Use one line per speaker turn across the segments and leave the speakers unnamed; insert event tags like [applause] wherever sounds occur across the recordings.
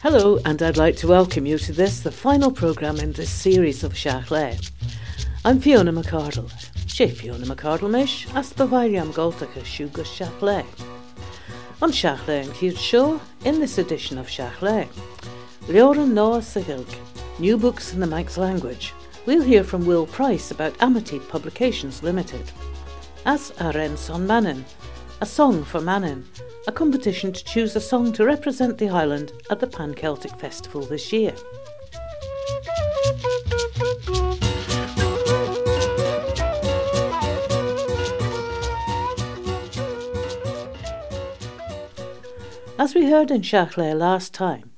Hello, and I'd like to welcome you to this, the final programme in this series of Shiaght Laa. I'm Fiona McArdle. sé Fiona McArdle meis as bhhaile am gáaltacha siúgus Seachlé. On Seachlé an cute show in this edition of Shiaght Laa. Leoran Noah Sahilk, New Books in the Manx Language. We'll hear from Will Price about Amity Publications Limited. As Arrane son Mannin, a song for Mannin, a competition to choose a song to represent the island at the Pan Celtic Festival this year. As we heard in Shiaght Laa last time,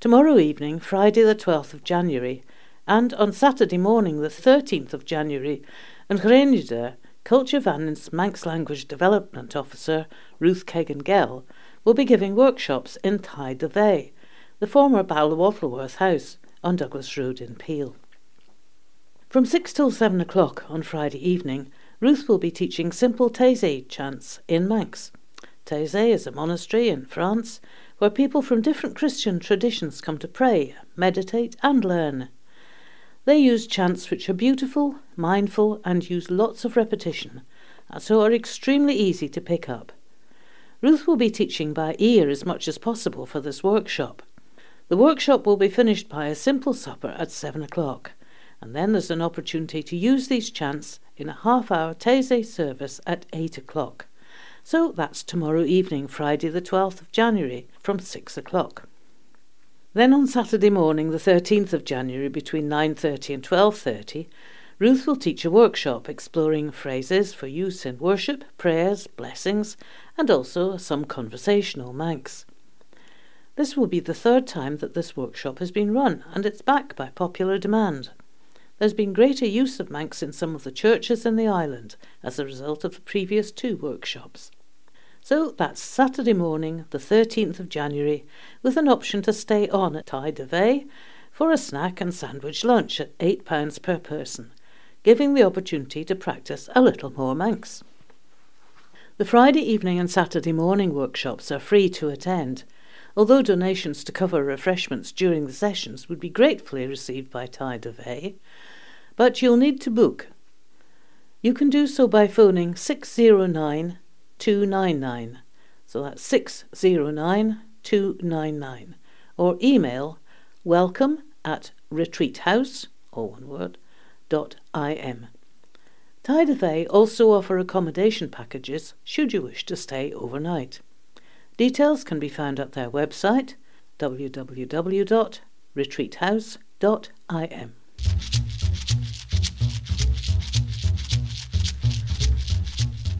tomorrow evening, Friday the 12th of January, and on Saturday morning, the 13th of January, and Grenada Culture Vannin's Manx Language Development Officer, Ruth Keggin Gell, will be giving workshops in A, the former Wattleworth House on Douglas Road in Peel. From 6 till 7 o'clock on Friday evening, Ruth will be teaching simple Taizé chants in Manx. Taizé is a monastery in France where people from different Christian traditions come to pray, meditate, and learn. They use chants which are beautiful, mindful, and use lots of repetition, so are extremely easy to pick up. Ruth will be teaching by ear as much as possible for this workshop. The workshop will be finished by a simple supper at seven o'clock, and then there's an opportunity to use these chants in a half hour Taizé service at eight o'clock. So that's tomorrow evening, Friday the 12th of January, from six o'clock. Then on Saturday morning, the 13th of January, between 9:30 and 12:30, Ruth will teach a workshop exploring phrases for use in worship, prayers, blessings, and also some conversational Manx. This will be the third time that this workshop has been run, and it's back by popular demand. There's been greater use of Manx in some of the churches in the island as a result of the previous two workshops. So that's Saturday morning, the 13th of January, with an option to stay on at Thie dy Vea for a snack and sandwich lunch at £8 per person, giving the opportunity to practice a little more Manx. The Friday evening and Saturday morning workshops are free to attend, although donations to cover refreshments during the sessions would be gratefully received by Thie dy Vea. But you'll need to book. You can do so by phoning 609 299. So that's 609 299. Or email welcome at retreathouse, all one word, dot im. Thie dy Vea also offer accommodation packages should you wish to stay overnight. Details can be found at their website www.retreathouse.im.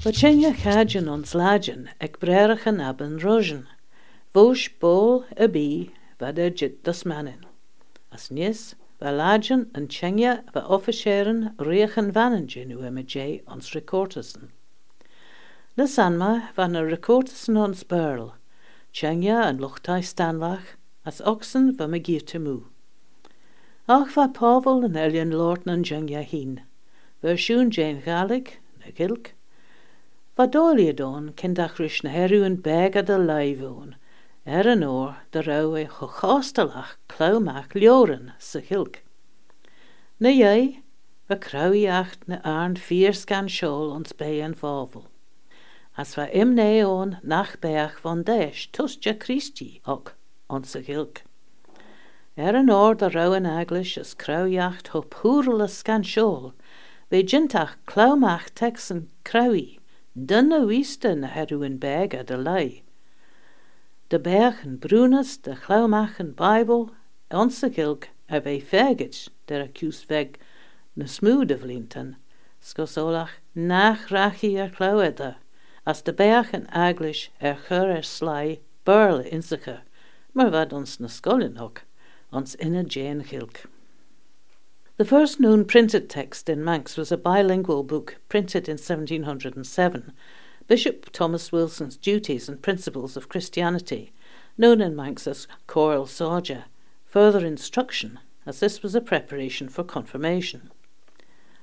Ba tnne chajin ons lájin ag breirichan abban rosin, Bhis bó a bí bheit a jid das manin. As níos ba lájin an tnne bheit offiséan riochan vananjin u MJ ons recordtasan. Na sanma van na recordtasan ons burl, tnne an lochtáid stanlach as oxan bheit me gírte mú. Ach bheit Pavel an Elion Lord an Jnge hín, Bhir siún Jane Galig na Gilk Badáliaadán cin deachris na heirún begad a leimhún, ar er an óir de ra é chochástalach chláach leoran sa hiilk. Na dhé a croíocht na an físcan seol ons bé an fábal. As bheit imnéón nach beach van déis tuiste Christí ach an sa hiilk. Ar er an áir de roin aglis is croíocht ho púla scan seol, bé dintach chláach Texan croí dunne wiesten hadden hun bergen de lei. De bergen brunes, de glauwmachen Bijbel, onze gilk, er wij vergets, der accused weg, ne smoede vlinten, skosolach nach rachier klauweder, als de bergen aglish, er geur Sly, burle in maar wat ons ne ook, ons inne jane gilk. The first known printed text in Manx was a bilingual book printed in 1707, Bishop Thomas Wilson's Duties and Principles of Christianity, known in Manx as Choral Saja, further instruction, as this was a preparation for confirmation.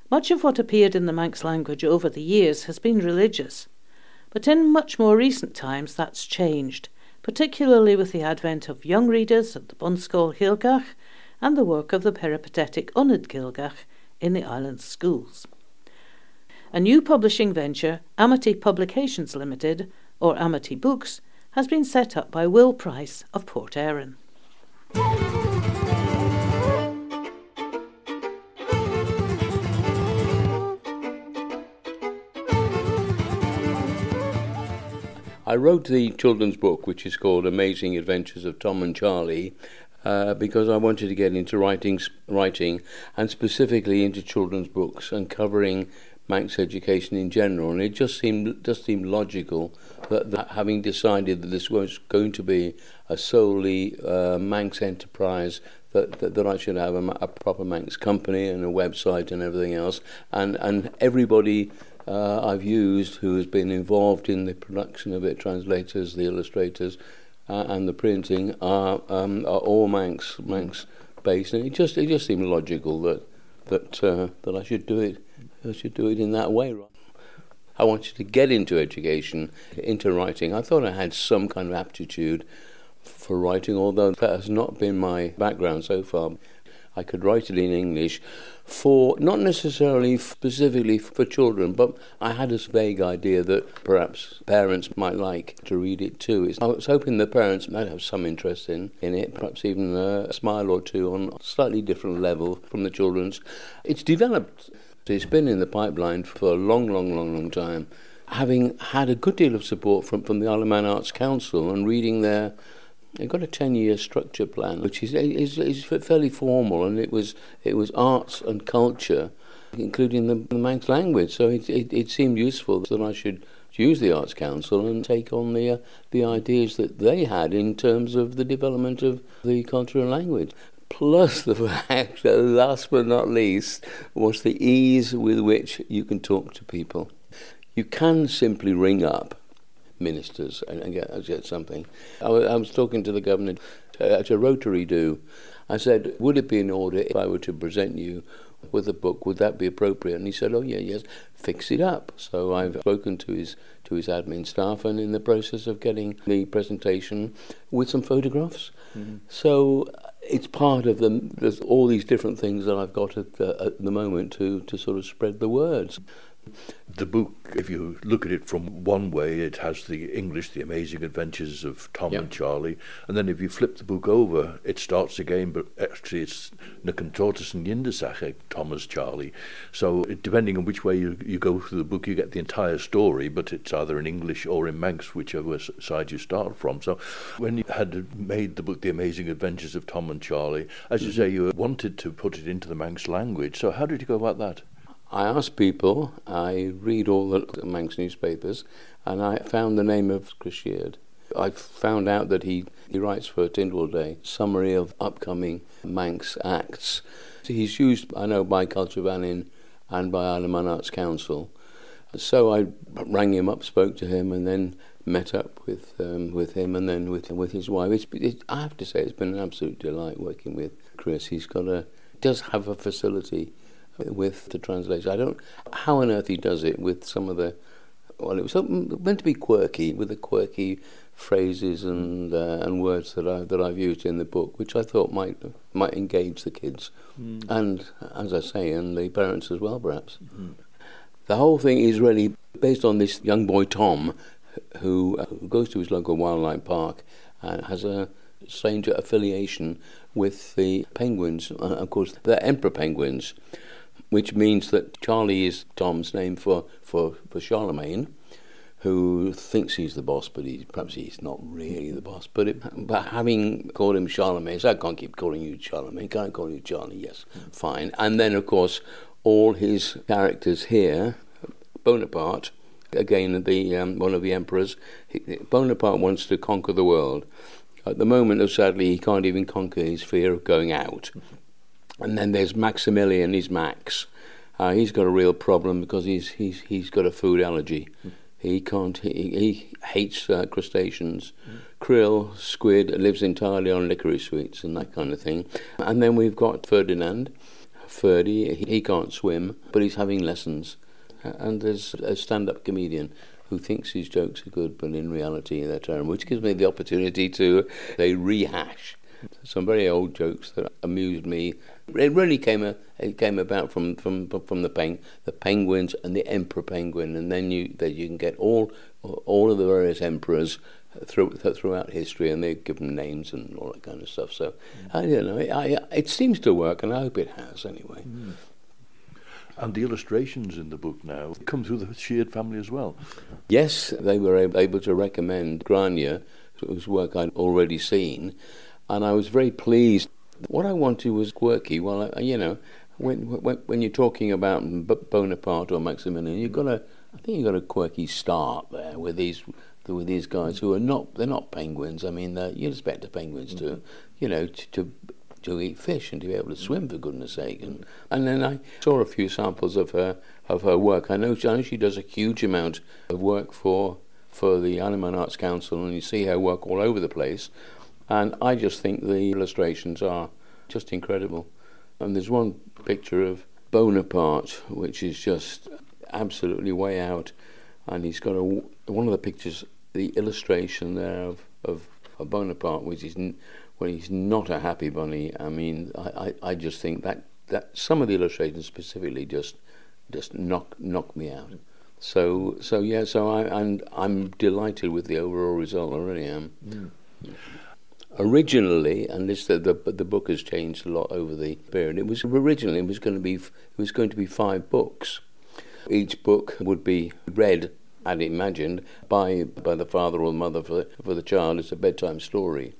Much of what appeared in the Manx language over the years has been religious, but in much more recent times that's changed, particularly with the advent of young readers at the Bunscoill Ghaelgagh and the work of the peripatetic Unid Gilgach in the island's schools. A new publishing venture, Amity Publications Limited, or Amity Books, has been set up by Will Price of Port Erin.
I wrote the children's book, which is called Amazing Adventures of Tom and Charlie, uh, because I wanted to get into writing, writing, and specifically into children's books and covering Manx education in general. And it just seemed just seemed logical that, that having decided that this was going to be a solely uh, Manx enterprise, that, that, that I should have a, a proper Manx company and a website and everything else, and and everybody uh, I've used who has been involved in the production of it, translators, the illustrators, uh, and the printing are um, are all Manx Manx based, and it just it just seemed logical that that uh, that I should do it I should do it in that way. I wanted to get into education, into writing. I thought I had some kind of aptitude for writing, although that has not been my background so far. I could write it in English for not necessarily specifically for children, but I had this vague idea that perhaps parents might like to read it too. I was hoping the parents might have some interest in, in it, perhaps even a smile or two on a slightly different level from the children's. It's developed, it's been in the pipeline for a long, long, long, long time. Having had a good deal of support from, from the Isle of Man Arts Council and reading their They've got a ten-year structure plan, which is, is is fairly formal, and it was it was arts and culture, including the, the Manx language. So it, it, it seemed useful that I should use the Arts Council and take on the uh, the ideas that they had in terms of the development of the culture and language. Plus the [laughs] fact that last but not least was the ease with which you can talk to people. You can simply ring up ministers and, and get, get something. I was, I was talking to the governor at a Rotary do. I said, would it be in order if I were to present you with a book, would that be appropriate? And he said, oh yeah, yes, fix it up. So I've spoken to his to his admin staff and in the process of getting the presentation with some photographs. Mm-hmm. So it's part of them. There's all these different things that I've got at the, at the moment to, to sort of spread the words.
The book, if you look at it from one way, it has the English, The Amazing Adventures of Tom yep. and Charlie, and then if you flip the book over, it starts again, but actually it's Ny Contoyrtyssyn Yindyssagh, Thomas Charlie. So depending on which way you, you go through the book, you get the entire story, but it's either in English or in Manx, whichever side you start from. So when you had made the book The Amazing Adventures of Tom and Charlie, as you say, you wanted to put it into the Manx language. So how did you go about that?
I asked people, I read all the Manx newspapers, and I found the name of Chris Sheard. I found out that he, he writes for Tynwald Day, summary of upcoming Manx acts. He's used, I know, by Culture Vannin and by Isle of Man Arts Council. So I rang him up, spoke to him, and then met up with um, with him and then with with his wife. It's, it, I have to say, it's been an absolute delight working with Chris. He's got a does have a facility with the translation. I don't how on earth he does it with some of the well, it was meant to be quirky with the quirky phrases and uh, and words that I that I've used in the book, which I thought might might engage the kids, mm. and as I say, and the parents as well, perhaps. Mm. The whole thing is really based on this young boy Tom, who, uh, goes to his local wildlife park and has a strange affiliation with the penguins. Uh, of course, they're emperor penguins which means that Charlie is Tom's name for, for, for Charlemagne, who thinks he's the boss, but he, perhaps he's not really the boss. But, it, but having called him Charlemagne, so I can't keep calling you Charlemagne, can I call you Charlie? Yes, fine. And then, of course, all his characters here, Bonaparte, again the um, one of the emperors, Bonaparte wants to conquer the world. At the moment, sadly, he can't even conquer his fear of going out. And then there's Maximilian, he's Max. Uh, he's got a real problem because he's he's he's got a food allergy. He can't. He, he hates uh, crustaceans, krill, squid. Lives entirely on licorice sweets and that kind of thing. And then we've got Ferdinand. Ferdy, he can't swim, but he's having lessons. And there's a stand-up comedian who thinks his jokes are good, but in reality they're terrible, which gives me the opportunity to say rehash some very old jokes that amused me. It really came a, it came about from from from the peng, the penguins and the emperor penguin, and then you that you can get all all of the various emperors through, throughout history, and they give them names and all that kind of stuff. So mm. I don't know. I, it seems to work, and I hope it has anyway. Mm.
And the illustrations in the book now come through the Sheard family as well.
Yes, they were able to recommend Grainney, whose work I'd already seen, and I was very pleased. What I wanted was quirky. Well, you know, when, when when you're talking about Bonaparte or Maximilian, you've got a I think you've got a quirky start there with these with these guys who are not they're not penguins. I mean, you expect the penguins to, mm-hmm. you know, to, to to eat fish and to be able to swim for goodness sake. And and then I saw a few samples of her of her work. I know, I know she does a huge amount of work for for the Animal Arts Council, and you see her work all over the place. And I just think the illustrations are just incredible. And there's one picture of Bonaparte, which is just absolutely way out. And he's got a, one of the pictures, the illustration there of, of, of Bonaparte, which is when he's not a happy bunny. I mean, I, I, I just think that, that some of the illustrations specifically just just knock knock me out. So so yeah, so I and I'm delighted with the overall result. I really am. Mm originally, and this the, the the book has changed a lot over the period. It was originally it was going to be it was going to be five books. Each book would be read and imagined by by the father or the mother for for the child as a bedtime story.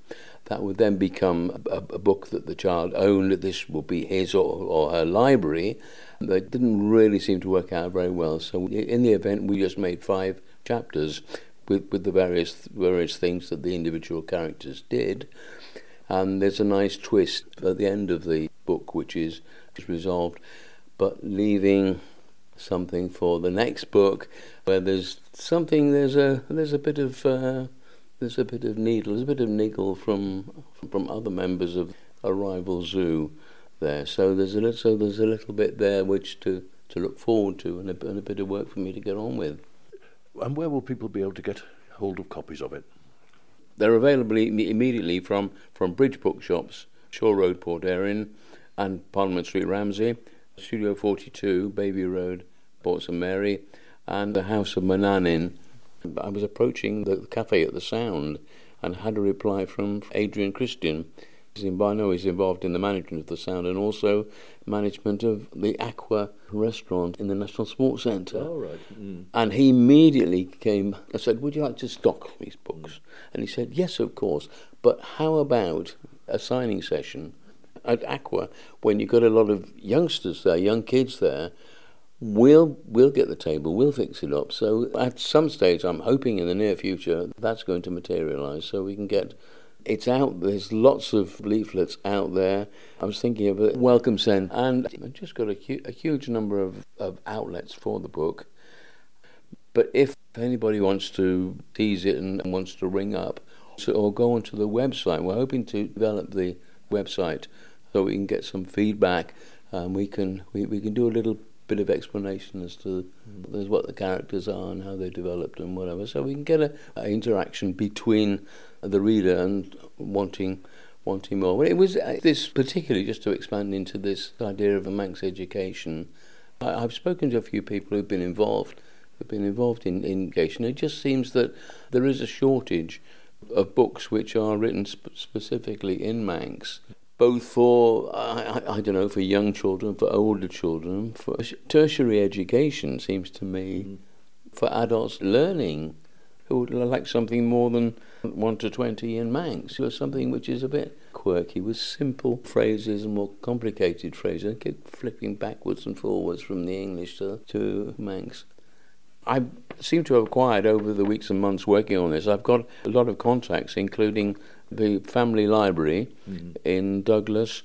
That would then become a, a book that the child owned. This would be his or, or her library. That didn't really seem to work out very well. So in the event, we just made five chapters with, with the various various things that the individual characters did. And there's a nice twist at the end of the book, which is, resolved, but leaving something for the next book, where there's something there's a there's a bit of uh, there's a bit of needle, there's a bit of niggle from from other members of a rival zoo there. So there's a little, so there's a little bit there which to to look forward to, and a, and a bit of work for me to get on with.
And where will people be able to get hold of copies of it?
They're available immediately from, from Bridge Bookshops, Shore Road, Port Erin, and Parliament Street, Ramsey, Studio 42, Baby Road, Port St Mary, and the House of Manannan. I was approaching the cafe at the Sound and had a reply from Adrian Christian. I know he's involved in the management of the Sound and also management of the Aqua restaurant in the National Sports Centre.
Oh, right. Mm.
And he immediately came, I said, Would you like to stock these books? Mm. And he said, Yes, of course. But how about a signing session at Aqua when you've got a lot of youngsters there, young kids there? We'll we'll get the table. We'll fix it up. So at some stage, I'm hoping in the near future that's going to materialise, so we can get it's out. There's lots of leaflets out there. I was thinking of a welcome send, and I've just got a, hu- a huge number of, of outlets for the book. But if anybody wants to tease it and wants to ring up, so, or go onto the website, we're hoping to develop the website so we can get some feedback and we can we, we can do a little bit of explanation as to mm. what the characters are and how they developed and whatever. So we can get a, a interaction between the reader and wanting wanting more. It was uh, this particularly just to expand into this idea of a Manx education. I, have spoken to a few people who've been involved, who've been involved in, in education. It just seems that there is a shortage of books which are written sp- specifically in Manx, both for I, I, I, don't know for young children, for older children, for tertiary education seems to me, mm. for adults learning who would like something more than 1 to 20 in Manx, or something which is a bit quirky with simple phrases and more complicated phrases. I keep flipping backwards and forwards from the English to, to Manx. I seem to have acquired over the weeks and months working on this. I've got a lot of contacts, including the family library mm-hmm. in Douglas.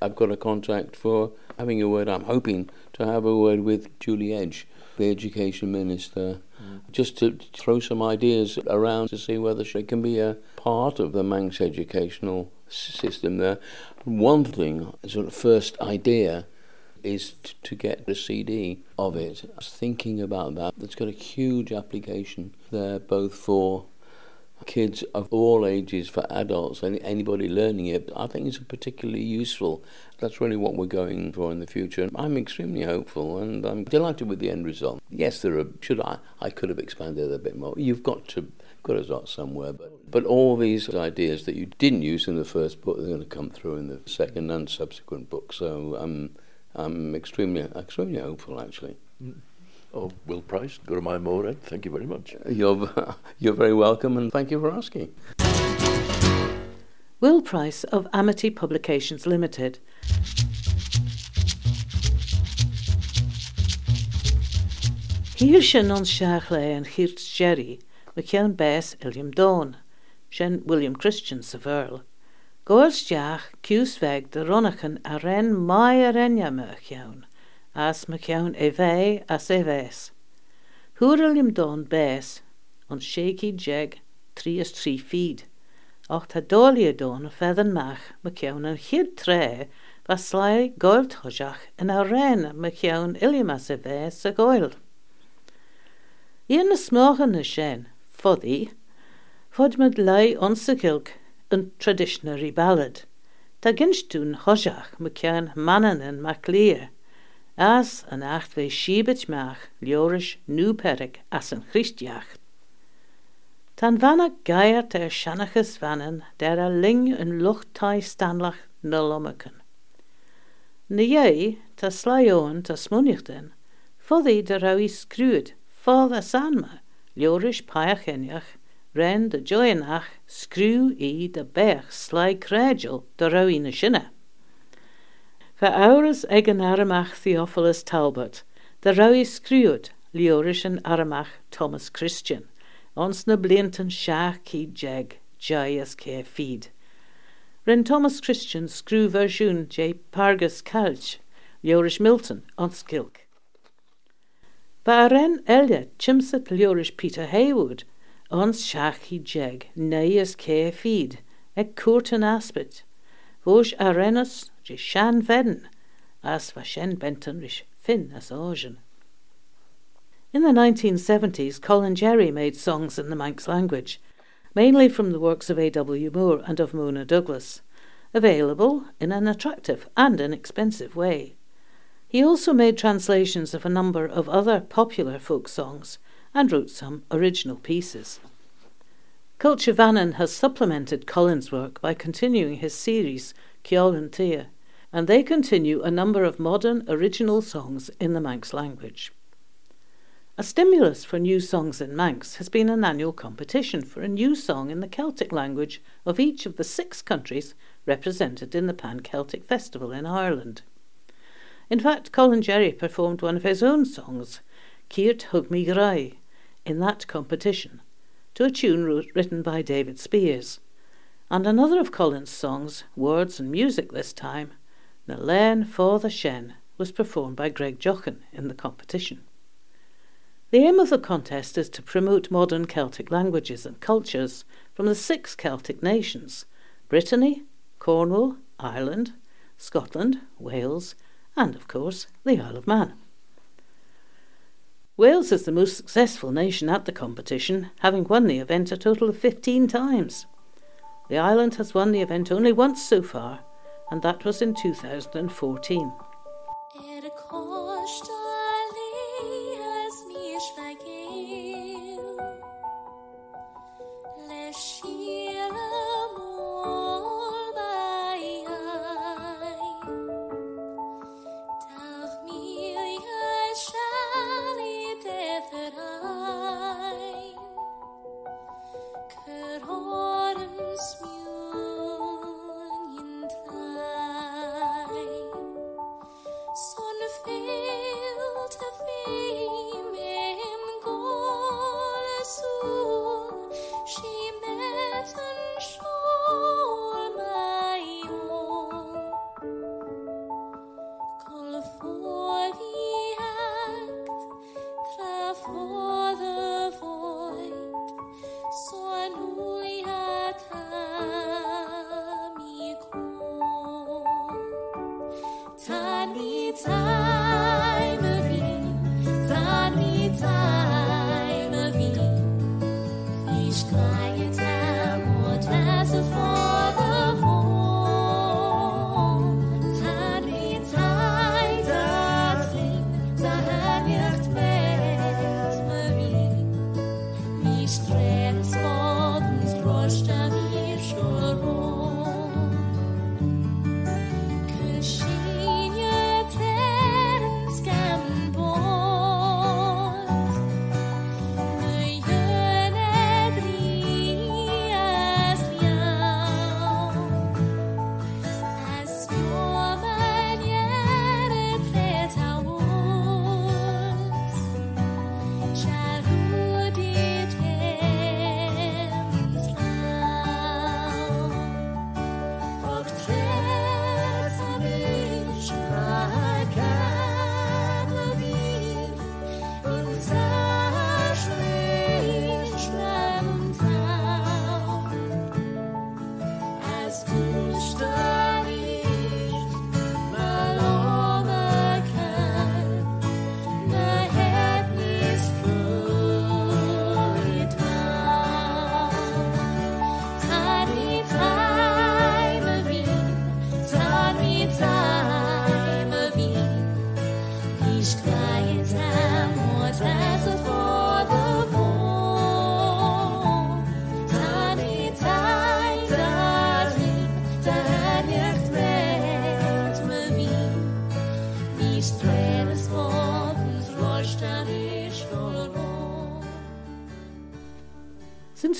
I've got a contact for having a word. I'm hoping to have a word with Julie Edge, the education minister, mm. just to throw some ideas around to see whether she can be a part of the Manx educational system there. One thing, sort of first idea, is t- to get the CD of it. I was thinking about that. That's got a huge application there, both for kids of all ages, for adults, and anybody learning it. I think it's particularly useful. That's really what we're going for in the future. I'm extremely hopeful, and I'm delighted with the end result. Yes, there are. Should I? I could have expanded a bit more. You've got to got to start somewhere. But but all these ideas that you didn't use in the first book, they're going to come through in the second and subsequent book. So I'm I'm extremely extremely hopeful, actually.
Mm. Oh, Will Price, go to my Morehead. Thank you very much.
You're, [laughs] you're very welcome and thank you for asking.
Will Price of Amity Publications Limited. Hier sin an seach le an chirt Jerry, me cean bes Illiam Dhone, sin William Christian sa Verl. Goilsteach cús veg de ronachan a ren mai a renya me chean. As me ceann é bheith as é bhés. Thúralim don bés an séí jeag trías trí fíd, ach tá dólia don a fedan meach me ceann an chiad tré ba slai goilthoiseach in a réine me ceann ilimas a bheith a gáil. Íon na smóchan na sin, fodí, fod me lei onsakilk an traditionary ballad. Tá ginstún thoiseach me cean manan an mac lia, as an acht bheith sibet meach leoris núperig as an christiach. Tá bhena gaiart ar seannachas bhanan der a ling an luchttáid stanlach na lomachan. Na dhé tá sláón tá smuniuchtain, fodaí de raí scrúd fád a sanma, leoris paachéneach, ren de joanach scrú í de bech sláidréidil de raí na sinne. Fa áras ag an aramach Theophilus Talbot, de roi scrúd leoris an aramach Thomas Christian, ons na blintan seach cí jeg jaias cé feed. Ren Thomas Christian screw verisiún J. Pargus Calch, leoris Milton ons kilk. Ba a ren eile chimsat leoris Peter Haywood, ons seach cí jeg neias cé feed, ag cuatan aspet, Vos a rennas sean vedden, as va shen benton rish fin as ocean. In the 1970s, Colin Jerry made songs in the Manx language, mainly from the works of A.W. Moore and of Mona Douglas, available in an attractive and inexpensive way. He also made translations of a number of other popular folk songs and wrote some original pieces. Culture Vannin has supplemented Colin's work by continuing his series, Tia, and they continue a number of modern original songs in the Manx language. A stimulus for new songs in Manx has been an annual competition for a new song in the Celtic language of each of the six countries represented in the Pan Celtic Festival in Ireland. In fact, Colin Jerry performed one of his own songs, Kiert Hug Me Grai, in that competition, to a tune written by David Spears. And another of Colin's songs, words and music this time, Len for the Shen, was performed by Greg Joughin in the competition. The aim of the contest is to promote modern Celtic languages and cultures from the six Celtic nations Brittany, Cornwall, Ireland, Scotland, Wales, and, of course, the Isle of Man. Wales is the most successful nation at the competition, having won the event a total of 15 times. The island has won the event only once so far, and that was in 2014.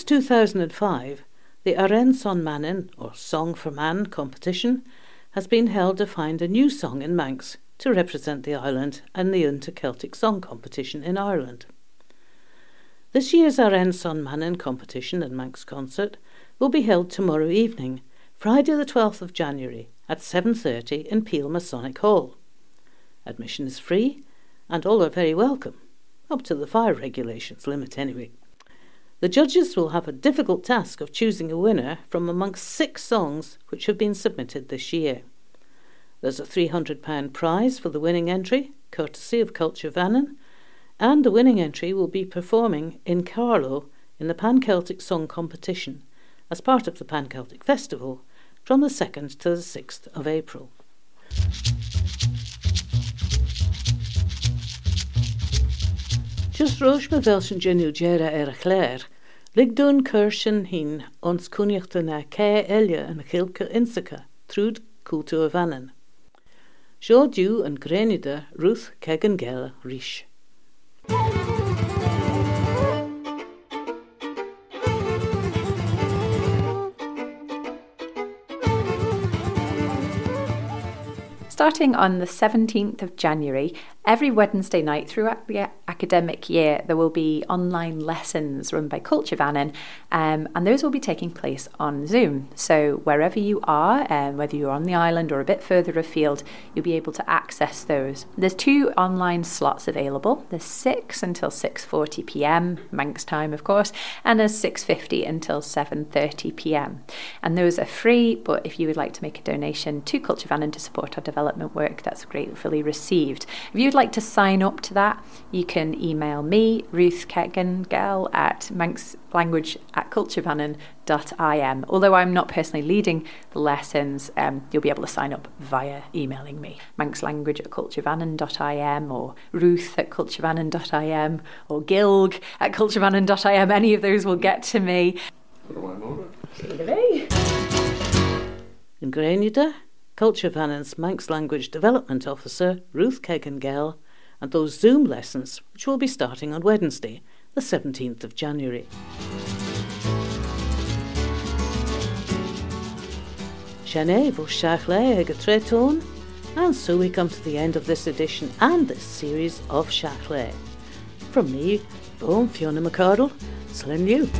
2005, the Arrane Mannin, or Song for Man competition, has been held to find a new song in Manx to represent the island and the Inter Celtic Song Competition in Ireland. This year's Arrane Mannin competition and Manx concert will be held tomorrow evening, Friday the 12th of January, at 7.30 in Peel Masonic Hall. Admission is free and all are very welcome, up to the fire regulations limit anyway. The judges will have a difficult task of choosing a winner from amongst six songs which have been submitted this year. There's a £300 prize for the winning entry, courtesy of Culture Vannin, and the winning entry will be performing in Carlow in the Pan Celtic Song Competition as part of the Pan Celtic Festival from the 2nd to the 6th of April. Just rois me bhil sin genú déire er ar a chléir, lig dún chur hín ons cúneachta na cé eile an chilca insacha trúd cútú a bhanan. Seo dú an gréide Ruth Keggin Gell ríis.
Starting on the 17th of January, every Wednesday night throughout the academic year, there will be online lessons run by Culture Vannin, um, and those will be taking place on Zoom. So, wherever you are, um, whether you're on the island or a bit further afield, you'll be able to access those. There's two online slots available. There's 6 until 6:40 p.m. Manx time, of course, and there's 6:50 until 7:30 p.m. And those are free, but if you would like to make a donation to Culture Vannin to support our development development work that's gratefully received. If you'd like to sign up to that, you can email me, Ruth Keggin Gell, at manxlanguage at culturevannin.im. Although I'm not personally leading the lessons, um, you'll be able to sign up via emailing me, manxlanguage at culturevannin.im or ruth at culturevannin.im or gilg at culturevannin.im. Any of those will get to me.
In Grenada, Culture Vannin's Manx Language Development Officer, Ruth Keggin-Gell, and those Zoom lessons, which will be starting on Wednesday, the 17th of January. And so we come to the end of this edition and this series of Shiaght Laa. From me, Vaughan Fiona McArdle, Slin you.